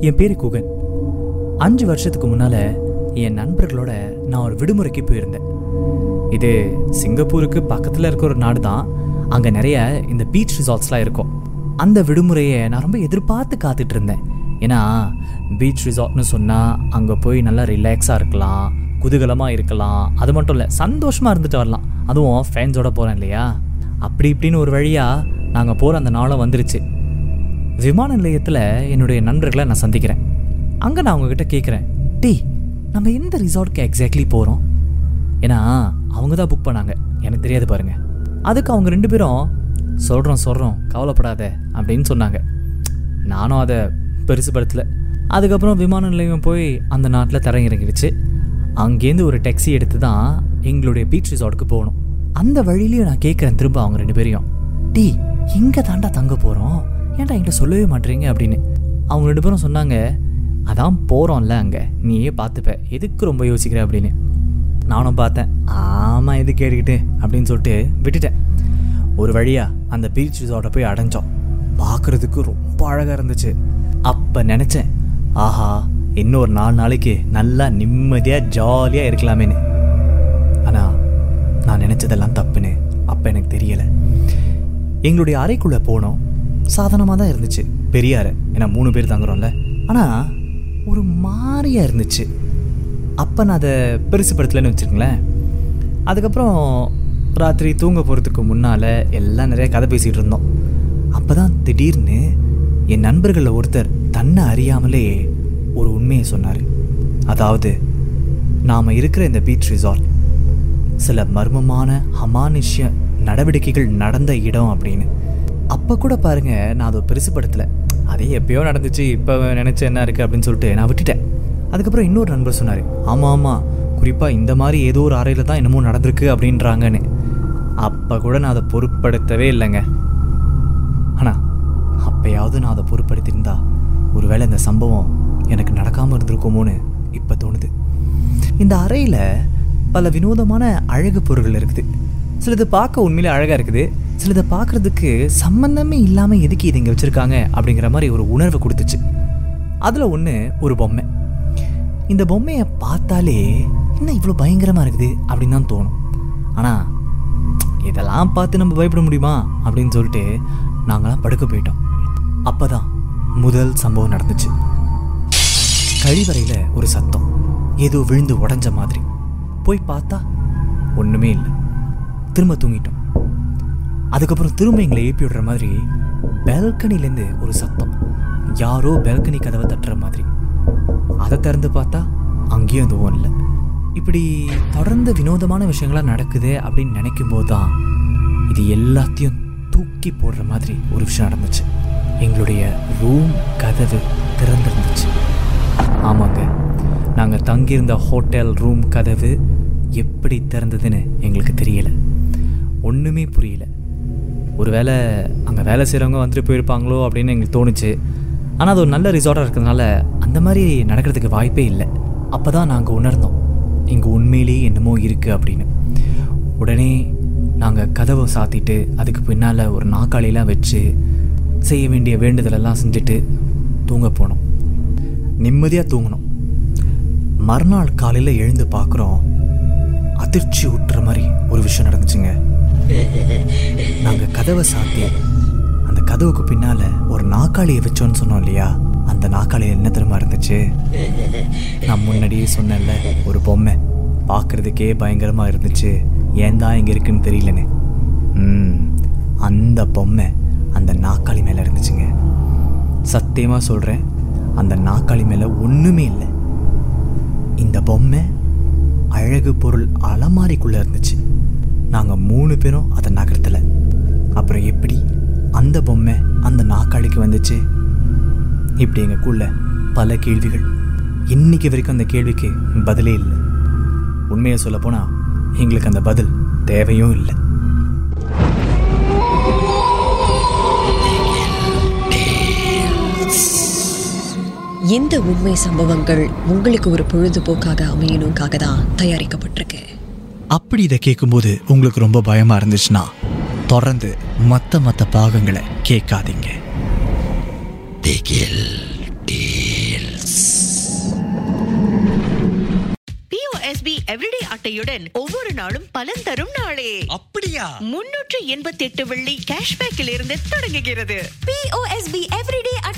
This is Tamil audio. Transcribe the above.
என் பேர் குகன். அஞ்சு வருஷத்துக்கு முன்னால் என் நண்பர்களோட நான் ஒரு விடுமுறைக்கு போயிருந்தேன். இது சிங்கப்பூருக்கு பக்கத்தில் இருக்க ஒரு நாடு தான் அங்கே நிறைய இந்த பீச் ரிசார்ட்ஸ்லாம் இருக்கும். அந்த விடுமுறையை நான் ரொம்ப எதிர்பார்த்து காத்துட்டு இருந்தேன் ஏன்னா பீச் ரிசார்ட்னு சொன்னால் அங்கே போய் நல்லா ரிலாக்ஸாக இருக்கலாம் குதூகலமாக இருக்கலாம். அது மட்டும் இல்லை சந்தோஷமாக இருந்துட்டு வரலாம். அதுவும் ஃப்ரெண்ட்ஸோட போகிறேன் இல்லையா? அப்படி இப்படின்னு ஒரு வழியாக நாங்கள் போகிற அந்த நாளும் வந்துருச்சு. விமான நிலையத்தில் என்னுடைய நண்பர்களை நான் சந்திக்கிறேன். அங்கே நான் அவங்கக்கிட்ட கேட்குறேன் டே நம்ம எந்த ரிசார்ட்க்கு எக்ஸாக்ட்லி போகிறோம் ஏன்னா அவங்க தான் புக் பண்ணாங்க. எனக்கு தெரியாது பாருங்க. அதுக்கு அவங்க ரெண்டு பேரும் சொல்கிறோம் சொல்கிறோம் கவலைப்படாத அப்படின்னு சொன்னாங்க. நானும் அதை பெருசுபடுத்தல அதுக்கப்புறம் விமான நிலையம் போய் அந்த நாட்டில் தரையிறங்கிடுச்சு. அங்கேருந்து ஒரு டாக்ஸி எடுத்து தான் எங்களுடைய பீச் ரிசார்ட்டுக்கு போகணும். அந்த வழியிலையும் நான் கேட்குறேன் திரும்ப அவங்க ரெண்டு பேரையும். டீ இங்கே தாண்டா தங்க போகிறோம் ஏன்டா என்கிட்ட சொல்லவே மாட்டேறீங்க அப்படின்னு. அவங்க ரெண்டு பேரும் சொன்னாங்க அதான் போகிறோம்ல அங்கே. நீயே பார்த்துப்ப. எதுக்கு ரொம்ப யோசிக்கிற? அப்படின்னு. நானும் பார்த்தேன். ஆமாம் எது கேட்டுக்கிட்டு அப்படின்னு சொல்லிட்டு விட்டுட்டேன். ஒரு வழியாக அந்த பீச் ரிசார்ட்டை போய் அடைஞ்சோம். பார்க்குறதுக்கு ரொம்ப அழகாக இருந்துச்சு. அப்போ நினச்சேன் ஆஹா இன்னொரு நாலு நாளைக்கு நல்லா நிம்மதியாக ஜாலியாக இருக்கலாமேன்னு. ஆனால் நான் நினச்சதெல்லாம் தப்புன்னு அப்போ எனக்கு தெரியலை. எங்களுடைய அறைக்குள்ளே போனோம். சாதாரணமாக தான் இருந்துச்சு. பெரிய அறை ஏன்னா மூணு பேர் தங்குறோம்ல. ஆனால் ஒரு மாதிரியா இருந்துச்சு. அப்போ நான் அதை பெருசுப்படுத்தலைன்னு வச்சுருங்களேன் அதுக்கப்புறம் ராத்திரி தூங்க போகிறதுக்கு முன்னால் எல்லாம் நிறைய கதை பேசிகிட்டு இருந்தோம். அப்போ தான் திடீர்னு என் நண்பர்களில் ஒருத்தர் தன்னை அறியாமலே ஒரு உண்மையை சொன்னார். அதாவது நாம் இருக்கிற இந்த பீச் ரிசார்ட் சில மர்மமான அமானுஷ்ய நடவடிக்கைகள் நடந்த இடம் அப்படின்னு. அப்போ கூட பாருங்கள் நான் அதை பெருசுப்படுத்தலை அதே எப்பயோ நடந்துச்சு இப்போ நினச்ச என்ன இருக்குது அப்படின்னு சொல்லிட்டு நான் விட்டுட்டேன். அதுக்கப்புறம் இன்னொரு நண்பர் சொன்னார் ஆமாம் ஆமாம் குறிப்பாக இந்த மாதிரி ஏதோ ஒரு அறையில் தான் என்னமோ நடந்திருக்கு அப்படின்றாங்கன்னு. அப்போ கூட நான் அதை பொருட்படுத்தவே இல்லைங்க. ஆனால் அப்பயாவது நான் அதை பொருட்படுத்தியிருந்தா ஒருவேளை இந்த சம்பவம் எனக்கு நடக்காமல் இருந்திருக்குமோன்னு இப்போ தோணுது. இந்த அறையில் பல வினோதமான அழகு பொருட்கள் இருக்குது. சிலது பார்க்க உண்மையிலே அழகாக இருக்குது. சிலதை பார்க்குறதுக்கு சம்மந்தமே இல்லாமல் எதுக்கு இது இங்கே வச்சுருக்காங்க அப்படிங்கிற மாதிரி ஒரு உணர்வை கொடுத்துச்சு. அதில் ஒன்று ஒரு பொம்மை. இந்த பொம்மையை பார்த்தாலே என்ன இவ்வளோ பயங்கரமாக இருக்குது அப்படின்னு தான் தோணும். ஆனால் இதெல்லாம் பார்த்து நம்ம பயப்பட முடியுமா அப்படின்னு சொல்லிட்டு நாங்களாம் படுக்க போயிட்டோம். அப்போ தான் முதல் சம்பவம் நடந்துச்சு. கழிவறையில் ஒரு சத்தம் ஏதோ விழுந்து உடஞ்ச மாதிரி. போய் பார்த்தா ஒன்றுமே இல்லை. திரும்ப தூங்கிட்டோம். அதுக்கப்புறம் திரும்ப எங்களை ஏப்பி விடுற மாதிரி பால்கனிலேருந்து ஒரு சத்தம். யாரோ பால்கனி கதவை தட்டுற மாதிரி. அதை திறந்து பார்த்தா அங்கேயும் எதுவும் இல்லை. இப்படி தொடர்ந்து வினோதமான விஷயங்களாக நடக்குது அப்படின்னு நினைக்கும் போது தான் இது எல்லாத்தையும் தூக்கி போடுற மாதிரி ஒரு விஷயம் நடந்துச்சு. எங்களுடைய ரூம் கதவு திறந்திருந்துச்சு. ஆமாங்க நாங்கள் தங்கியிருந்த ஹோட்டல் ரூம் கதவு எப்படி திறந்ததுன்னு எங்களுக்கு தெரியலை. ஒன்றுமே புரியல. ஒருவேளை அங்கே வேலை செய்கிறவங்க வந்துட்டு போயிருப்பாங்களோ அப்படின்னு எங்களுக்கு தோணுச்சு. ஆனால் அது ஒரு நல்ல ரிசார்ட்டாக இருக்கிறதுனால அந்த மாதிரி நடக்கிறதுக்கு வாய்ப்பே இல்லை. அப்போ தான் நாங்கள் உணர்ந்தோம். இங்கே உண்மையிலேயே என்னமோ இருக்குது அப்படின்னு. உடனே நாங்கள் கதவை சாத்திட்டு அதுக்கு பின்னால் ஒரு நாக்காளிலாம் வச்சு செய்ய வேண்டிய வேண்டுதலெல்லாம் செஞ்சுட்டு தூங்க போனோம். நிம்மதியாக தூங்கினோம். மறுநாள் காலையில் எழுந்து பார்க்குறோம் அதிர்ச்சி ஊட்டுற மாதிரி ஒரு விஷயம் நடந்துச்சுங்க. நாங்கள் கதவை சாத்தி அந்த கதவுக்கு பின்னால் ஒரு நாக்காளியை வச்சோன்னு சொன்னோம் இல்லையா? அந்த நாக்காளியில் என்ன தெரியுமா இருந்துச்சு? நான் முன்னாடியே சொன்னேன்ல ஒரு பொம்மை. பார்க்குறதுக்கே பயங்கரமாக இருந்துச்சு. ஏன் தான் இங்கே இருக்குன்னு தெரியலன்னு. ம் அந்த பொம்மை அந்த நாக்காளி மேலே இருந்துச்சுங்க. சத்தியமாக சொல்கிறேன் அந்த நாக்காளி மேலே ஒன்றுமே இல்லை. இந்த பொம்மை அழகு பொருள் அலமாரிக்குள்ளே இருந்துச்சு. நாங்கள் மூணு பேரும் அதை நகர்த்தலை. அப்புறம் எப்படி அந்த பொம்மை அந்த நாக்காளிக்கு வந்துச்சு? இப்படி எங்களுக்குள்ள பல கேள்விகள். இன்னைக்கு வரைக்கும் அந்த கேள்விக்கு பதிலே இல்லை. உண்மையை சொல்ல போனால் எங்களுக்கு அந்த பதில் தேவையும் இல்லை. இந்த உண்மை சம்பவங்கள் உங்களுக்கு ஒரு பொழுதுபோக்காக அமையணுக்காக தான் தயாரிக்கப்பட்டிருக்கு. அப்படி இதை கேட்கும்போது உங்களுக்கு ரொம்ப பயமா இருந்துச்சுன்னா தொடர்ந்து மற்ற மற்ற பாகங்களை கேட்காதீங்க. பிஓஎஸ்பி எவ்ரிடே அட்டையுடன் ஒவ்வொரு நாளும் பலன் தரும் நாளே. அப்படியா? முன்னூற்று எண்பத்தி எட்டு வெள்ளி கேஷ்பேக்கில் இருந்து தொடங்குகிறது. POSB everyday